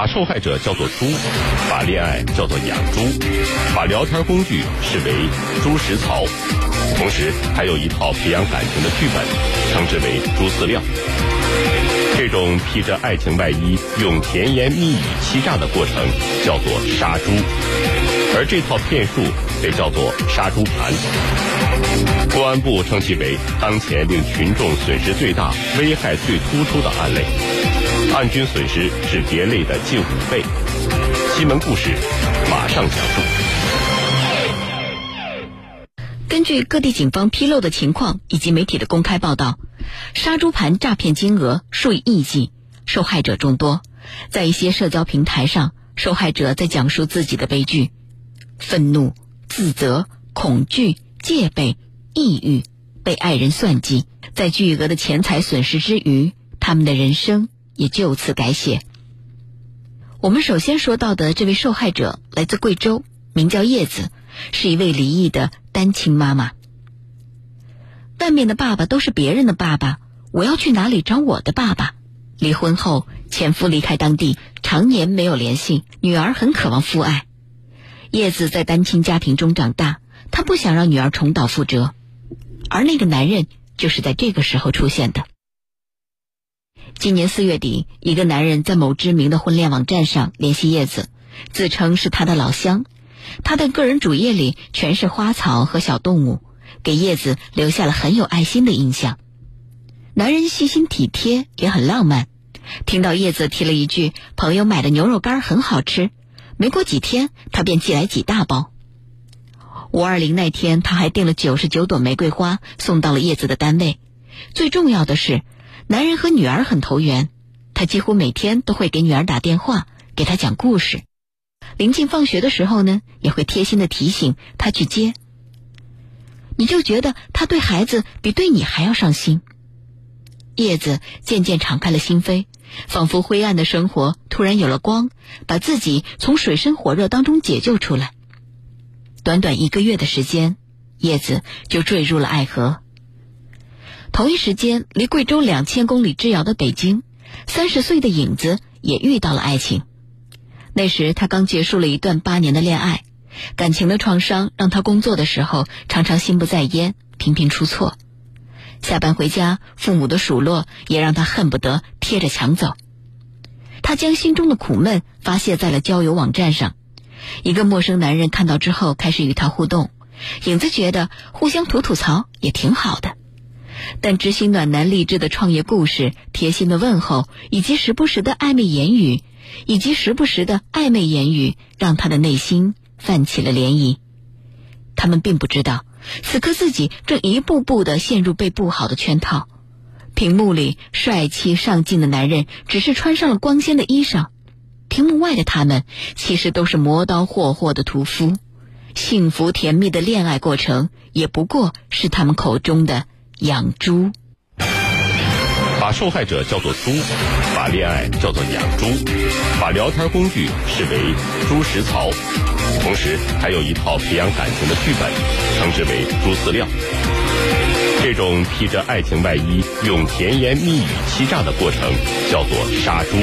把受害者叫做猪，把恋爱叫做养猪，把聊天工具视为猪食槽，同时还有一套培养感情的剧本，称之为猪饲料。这种披着爱情外衣、用甜言蜜语欺诈的过程，叫做杀猪，而这套骗术被叫做杀猪盘。公安部称其为当前令群众损失最大、危害最突出的案类。案均损失是别类的近五倍。新闻故事马上讲述。根据各地警方披露的情况以及媒体的公开报道，杀猪盘诈骗金额数以亿计，受害者众多。在一些社交平台上，受害者在讲述自己的悲剧：愤怒、自责、恐惧、戒备、抑郁，被爱人算计，在巨额的钱财损失之余，他们的人生。也就此改写。我们首先说到的这位受害者来自贵州，名叫叶子，是一位离异的单亲妈妈。外面的爸爸都是别人的爸爸，我要去哪里找我的爸爸？离婚后，前夫离开当地，常年没有联系。女儿很渴望父爱。叶子在单亲家庭中长大，她不想让女儿重蹈覆辙，而那个男人就是在这个时候出现的。今年四月底，一个男人在某知名的婚恋网站上联系叶子，自称是他的老乡。他的个人主页里全是花草和小动物，给叶子留下了很有爱心的印象。男人细心体贴，也很浪漫。听到叶子提了一句“朋友买的牛肉干很好吃”，没过几天，他便寄来几大包。五二零那天，他还订了九十九朵玫瑰花送到了叶子的单位。最重要的是。男人和女儿很投缘，他几乎每天都会给女儿打电话，给她讲故事。临近放学的时候呢，也会贴心的提醒她去接。你就觉得他对孩子比对你还要上心。叶子渐渐敞开了心扉，仿佛灰暗的生活突然有了光，把自己从水深火热当中解救出来。短短一个月的时间，叶子就坠入了爱河。同一时间，离贵州两千公里之遥的北京，三十岁的影子也遇到了爱情。那时他刚结束了一段八年的恋爱，感情的创伤让他工作的时候常常心不在焉，频频出错。下班回家，父母的数落也让他恨不得贴着墙走。他将心中的苦闷发泄在了交友网站上，一个陌生男人看到之后开始与他互动，影子觉得互相吐吐槽也挺好的。但知心暖男励志的创业故事、贴心的问候，以及时不时的暧昧言语，以及时不时的暧昧言语，让他的内心泛起了涟漪。他们并不知道，此刻自己正一步步的陷入被布好的圈套。屏幕里帅气上进的男人，只是穿上了光鲜的衣裳；屏幕外的他们，其实都是磨刀霍霍的屠夫。幸福甜蜜的恋爱过程，也不过是他们口中的。养猪，把受害者叫做猪，把恋爱叫做养猪，把聊天工具视为猪食槽，同时还有一套培养感情的剧本，称之为猪饲料。这种披着爱情外衣、用甜言蜜语欺诈的过程，叫做杀猪，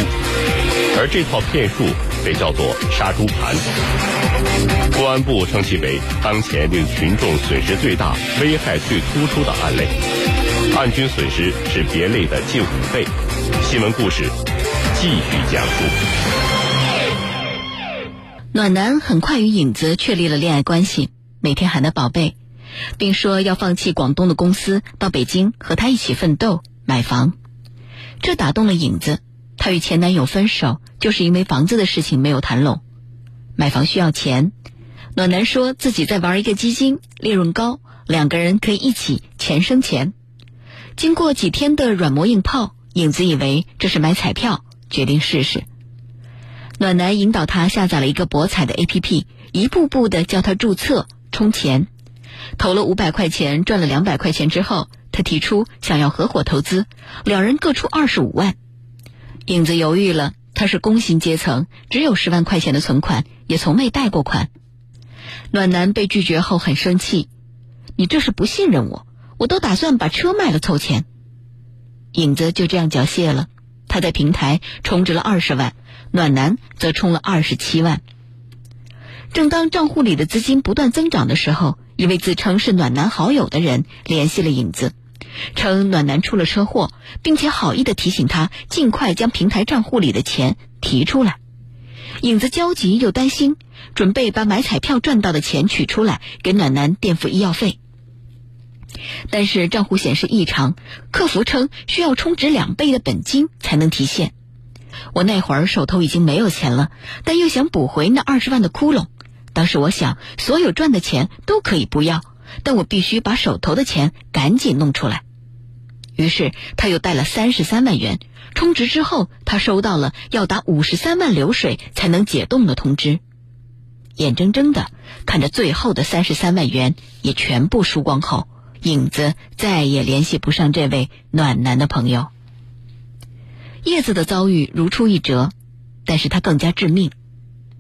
而这套骗术被叫做杀猪盘。公安部称其为当前令群众损失最大、危害最突出的案类，案均损失是别类的近五倍。新闻故事继续讲述。暖男很快与影子确立了恋爱关系，每天喊他宝贝，并说要放弃广东的公司，到北京和他一起奋斗买房。这打动了影子，她与前男友分手就是因为房子的事情没有谈拢。买房需要钱，暖男说自己在玩一个基金，利润高，两个人可以一起钱生钱。经过几天的软磨硬泡，影子以为这是买彩票，决定试试。暖男引导他下载了一个博彩的 APP，一步步的教他注册充钱。投了五百块钱，赚了两百块钱之后，他提出想要合伙投资，两人各出二十五万。影子犹豫了。他是工薪阶层，只有十万块钱的存款，也从未贷过款。暖男被拒绝后很生气：“你这是不信任我？我都打算把车卖了凑钱。”影子就这样缴械了。他在平台充值了二十万，暖男则充了二十七万。正当账户里的资金不断增长的时候，一位自称是暖男好友的人联系了影子，称暖男出了车祸，并且好意的提醒他尽快将平台账户里的钱提出来。影子焦急又担心，准备把买彩票赚到的钱取出来给暖男垫付医药费。但是账户显示异常，客服称需要充值两倍的本金才能提现。我那会儿手头已经没有钱了，但又想补回那二十万的窟窿。当时我想，所有赚的钱都可以不要，但我必须把手头的钱赶紧弄出来。于是他又带了三十三万元充值之后，他收到了要打五十三万流水才能解冻的通知。眼睁睁的看着最后的三十三万元也全部输光后。影子再也联系不上这位暖男的朋友。叶子的遭遇如出一辙，但是她更加致命。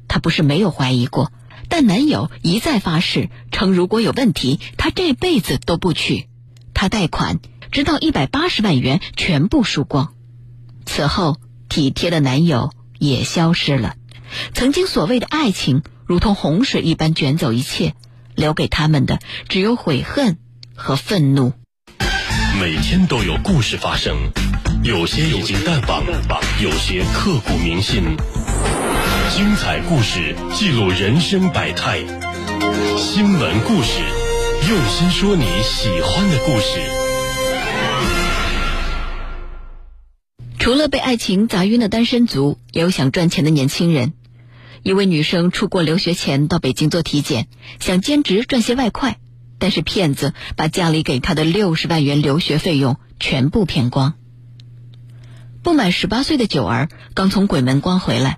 她不是没有怀疑过，但男友一再发誓，称如果有问题，他这辈子都不娶。他贷款，直到一百八十万元全部输光。此后，体贴的男友也消失了。曾经所谓的爱情，如同洪水一般卷走一切，留给他们的只有悔恨。和愤怒，每天都有故事发生，有些已经淡忘，有些刻骨铭心。精彩故事记录人生百态，新闻故事用心说你喜欢的故事。除了被爱情砸晕的单身族，也有想赚钱的年轻人。一位女生出国留学前到北京做体检，想兼职赚些外快。但是骗子把家里给她的六十万元留学费用全部骗光。不满十八岁的九儿刚从鬼门关回来，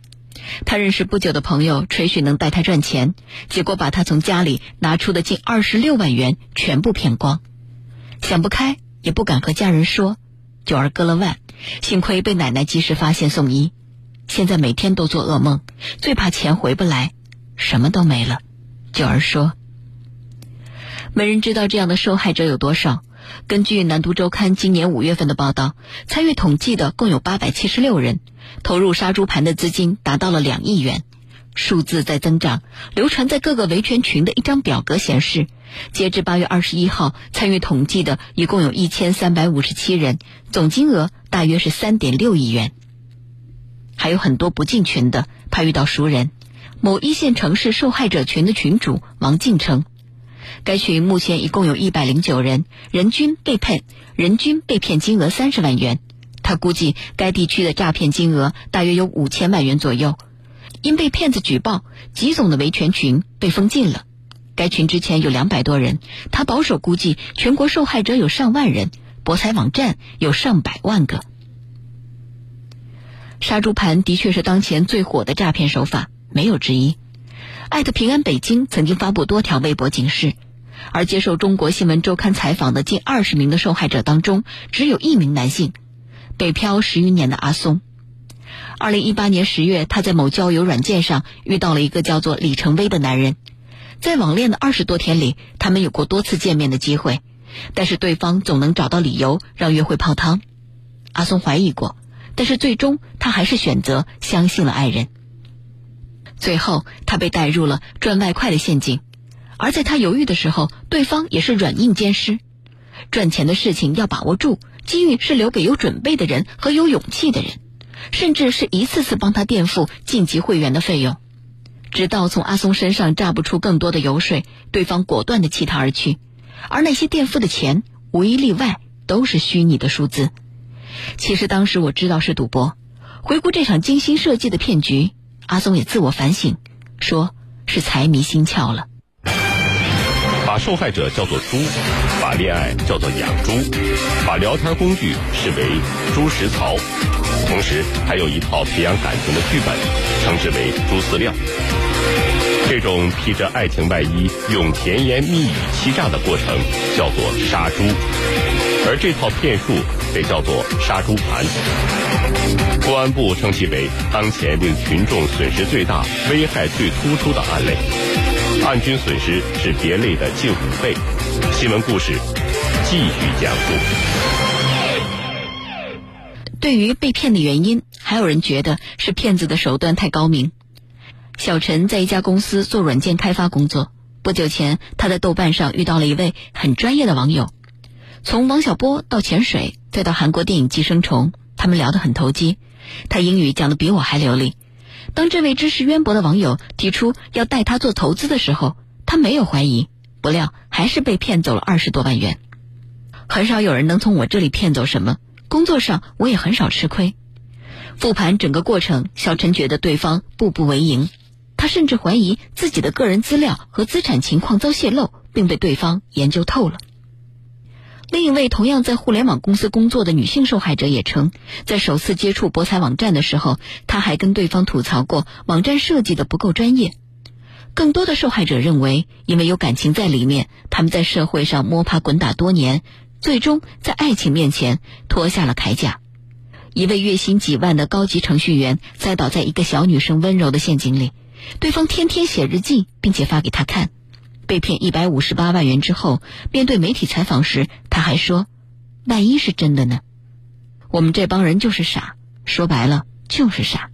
他认识不久的朋友吹嘘能带他赚钱，结果把他从家里拿出的近二十六万元全部骗光。想不开也不敢和家人说，九儿割了腕，幸亏被奶奶及时发现送医，现在每天都做噩梦，最怕钱回不来，什么都没了。九儿说。没人知道这样的受害者有多少。根据《南都周刊》今年五月份的报道，参与统计的共有八百七十六人，投入杀猪盘的资金达到了两亿元，数字在增长。流传在各个维权群的一张表格显示，截至八月二十一号，参与统计的一共有一千三百五十七人，总金额大约是三点六亿元。还有很多不进群的，怕遇到熟人。某一线城市受害者群的群主王静称。该群目前一共有一百零九人，人均被骗，人均被骗金额三十万元。他估计该地区的诈骗金额大约有五千万元左右。因被骗子举报，吉总的维权群被封禁了。该群之前有两百多人，他保守估计全国受害者有上万人，博彩网站有上百万个。杀猪盘的确是当前最火的诈骗手法，没有之一。艾特平安北京曾经发布多条微博警示，而接受中国新闻周刊采访的近二十名的受害者当中，只有一名男性，北漂十余年的阿松。二零一八年十月，他在某交友软件上遇到了一个叫做李成威的男人，在网恋的二十多天里，他们有过多次见面的机会，但是对方总能找到理由让约会泡汤。阿松怀疑过，但是最终他还是选择相信了爱人。最后，他被带入了赚外快的陷阱，而在他犹豫的时候，对方也是软硬兼施。赚钱的事情要把握住，机遇是留给有准备的人和有勇气的人，甚至是一次次帮他垫付晋级会员的费用，直到从阿松身上榨不出更多的油水，对方果断的弃他而去。而那些垫付的钱，无一例外都是虚拟的数字。其实当时我知道是赌博，回顾这场精心设计的骗局。阿松也自我反省，说是财迷心窍了。把受害者叫做猪，把恋爱叫做养猪，把聊天工具视为猪食槽，同时还有一套培养感情的剧本，称之为猪饲料。这种披着爱情外衣、用甜言蜜语欺诈的过程，叫做杀猪。而这套骗术被叫做杀猪盘。公安部称其为当前令群众损失最大、危害最突出的案类，案均损失是别类的近五倍。新闻故事继续讲述。对于被骗的原因，还有人觉得是骗子的手段太高明。小陈在一家公司做软件开发工作，不久前他在豆瓣上遇到了一位很专业的网友，从王小波到潜水，再到韩国电影《寄生虫》，他们聊得很投机。他英语讲得比我还流利。当这位知识渊博的网友提出要带他做投资的时候，他没有怀疑，不料还是被骗走了二十多万元。很少有人能从我这里骗走什么，工作上我也很少吃亏。复盘整个过程，小陈觉得对方步步为营，他甚至怀疑自己的个人资料和资产情况遭泄露，并被对方研究透了。另一位同样在互联网公司工作的女性受害者也称，在首次接触博彩网站的时候，她还跟对方吐槽过网站设计的不够专业。更多的受害者认为，因为有感情在里面，他们在社会上摸爬滚打多年，最终在爱情面前脱下了铠甲。一位月薪几万的高级程序员栽倒在一个小女生温柔的陷阱里，对方天天写日记，并且发给他看。被骗一百五十八万元之后，面对媒体采访时，他还说：“万一是真的呢？”我们这帮人就是傻，说白了就是傻。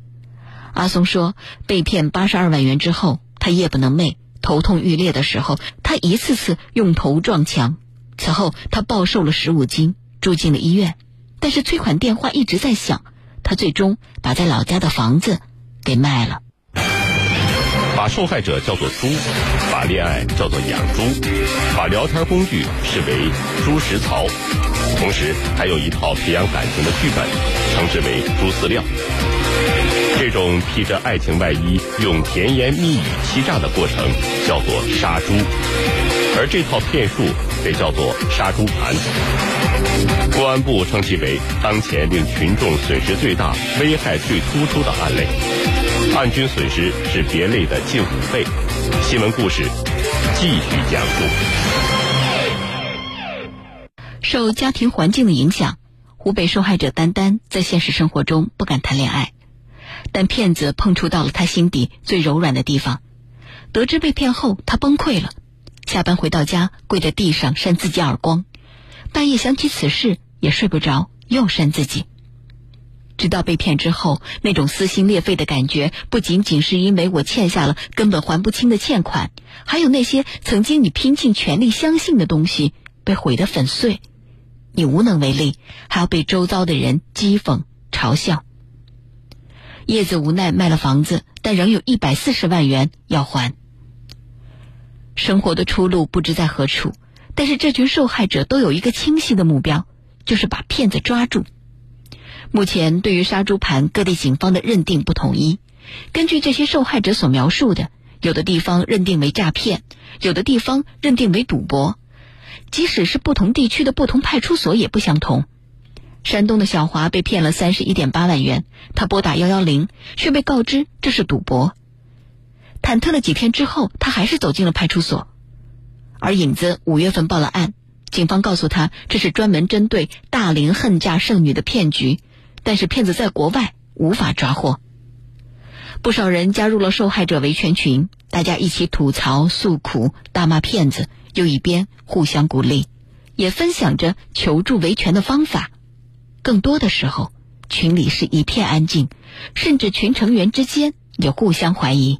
阿松说，被骗八十二万元之后，他夜不能寐，头痛欲裂的时候，他一次次用头撞墙。此后，他暴瘦了十五斤，住进了医院。但是催款电话一直在响，他最终把在老家的房子给卖了。把受害者叫做猪，把恋爱叫做养猪，把聊天工具视为猪食槽，同时还有一套培养感情的剧本，称之为猪饲料。这种披着爱情外衣、用甜言蜜语欺诈的过程，叫做杀猪，而这套骗术被叫做杀猪盘。公安部称其为当前令群众损失最大、危害最突出的案类。案均损失是别类的近五倍。新闻故事继续讲述。受家庭环境的影响，湖北受害者丹丹在现实生活中不敢谈恋爱，但骗子碰触到了他心底最柔软的地方。得知被骗后，他崩溃了，下班回到家跪在地上扇自己耳光，半夜想起此事也睡不着，又扇自己。直到被骗之后，那种撕心裂肺的感觉，不仅仅是因为我欠下了根本还不清的欠款，还有那些曾经你拼尽全力相信的东西被毁得粉碎，你无能为力，还要被周遭的人讥讽嘲笑。叶子无奈卖了房子，但仍有一百四十万元要还。生活的出路不知在何处，但是这群受害者都有一个清晰的目标，就是把骗子抓住。目前，对于杀猪盘，各地警方的认定不统一。根据这些受害者所描述的，有的地方认定为诈骗，有的地方认定为赌博。即使是不同地区的不同派出所也不相同。山东的小华被骗了三十一点八万元，他拨打幺幺零，却被告知这是赌博。忐忑了几天之后，他还是走进了派出所。而影子五月份报了案，警方告诉他这是专门针对大龄恨嫁剩女的骗局。但是骗子在国外无法抓获，不少人加入了受害者维权群，大家一起吐槽诉苦、大骂骗子，又一边互相鼓励，也分享着求助维权的方法。更多的时候，群里是一片安静，甚至群成员之间也互相怀疑。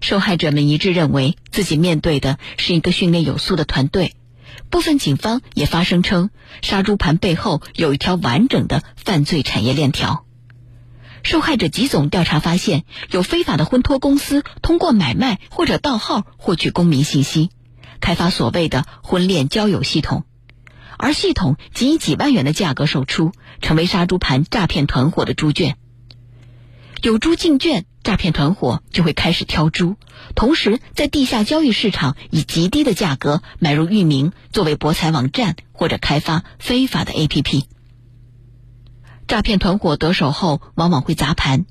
受害者们一致认为自己面对的是一个训练有素的团队。部分警方也发声称，杀猪盘背后有一条完整的犯罪产业链条。受害者集总调查发现，有非法的婚托公司通过买卖或者盗号获取公民信息，开发所谓的婚恋交友系统，而系统仅以几万元的价格售出，成为杀猪盘诈骗团伙的猪圈。有猪进圈。诈骗团伙就会开始挑猪，同时在地下交易市场以极低的价格买入域名，作为博彩网站或者开发非法的 APP。诈骗团伙得手后，往往会砸盘，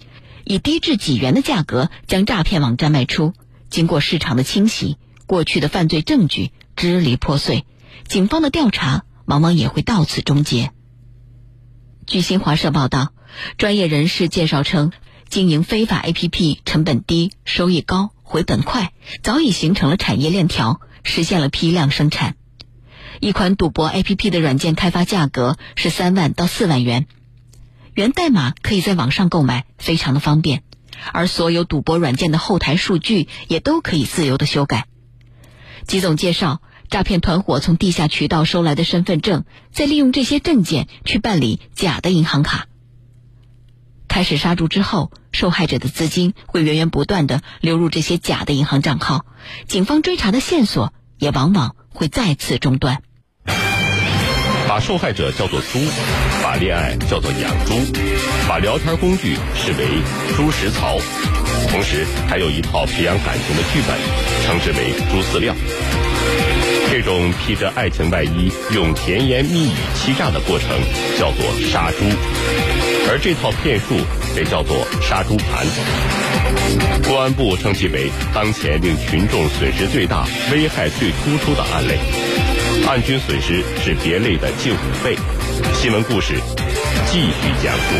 以低至几元的价格将诈骗网站卖出。经过市场的清洗，过去的犯罪证据支离破碎，警方的调查往往也会到此终结。据新华社报道，专业人士介绍称。经营非法 APP 成本低、收益高、回本快，早已形成了产业链条，实现了批量生产。一款赌博 APP 的软件开发价格是三万到四万元，源代码可以在网上购买，非常的方便。而所有赌博软件的后台数据也都可以自由的修改。吉总介绍，诈骗团伙从地下渠道收来的身份证，再利用这些证件去办理假的银行卡。开始杀猪之后，受害者的资金会源源不断的流入这些假的银行账号，警方追查的线索也往往会再次中断。把受害者叫做猪，把恋爱叫做养猪，把聊天工具视为猪食槽，同时还有一套培养感情的剧本，称之为猪饲料。这种披着爱情外衣、用甜言蜜语欺诈的过程，叫做杀猪，而这套骗术被叫做杀猪盘。公安部称其为当前令群众损失最大、危害最突出的案类。案均损失是别类的近五倍。新闻故事继续讲述。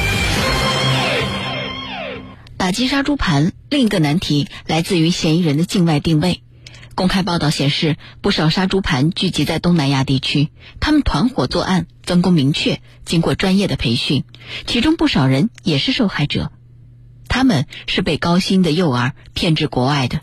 打击杀猪盘，另一个难题来自于嫌疑人的境外定位。公开报道显示，不少杀猪盘聚集在东南亚地区，他们团伙作案，分工明确，经过专业的培训，其中不少人也是受害者。他们是被高薪的诱饵骗至国外的。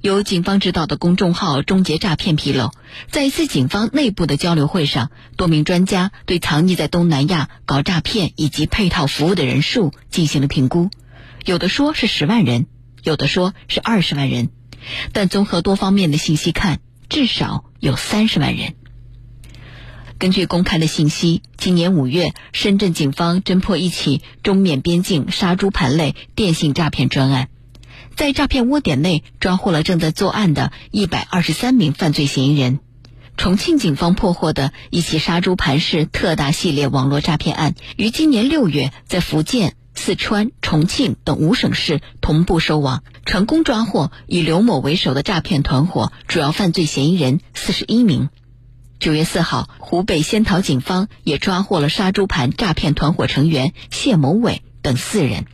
由警方指导的公众号“终结诈骗”披露，在一次警方内部的交流会上，多名专家对藏匿在东南亚搞诈骗以及配套服务的人数进行了评估，有的说是十万人，有的说是二十万人，但综合多方面的信息看，至少有三十万人。根据公开的信息，今年五月，深圳警方侦破一起中缅边境杀猪盘类电信诈骗专案。在诈骗窝点内抓获了正在作案的一百二十三名犯罪嫌疑人。重庆警方破获的一起杀猪盘式特大系列网络诈骗案，于今年六月在福建、四川、重庆等五省市同步收网，成功抓获以刘某为首的诈骗团伙主要犯罪嫌疑人四十一名。九月四号，湖北仙桃警方也抓获了杀猪盘诈骗团伙成员谢某伟等四人。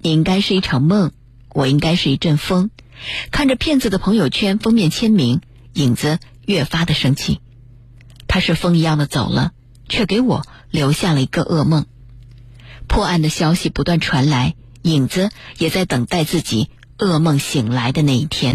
你应该是一场梦。我应该是一阵风，看着骗子的朋友圈封面签名，影子越发的生气。他是风一样的走了，却给我留下了一个噩梦。破案的消息不断传来，影子也在等待自己噩梦醒来的那一天。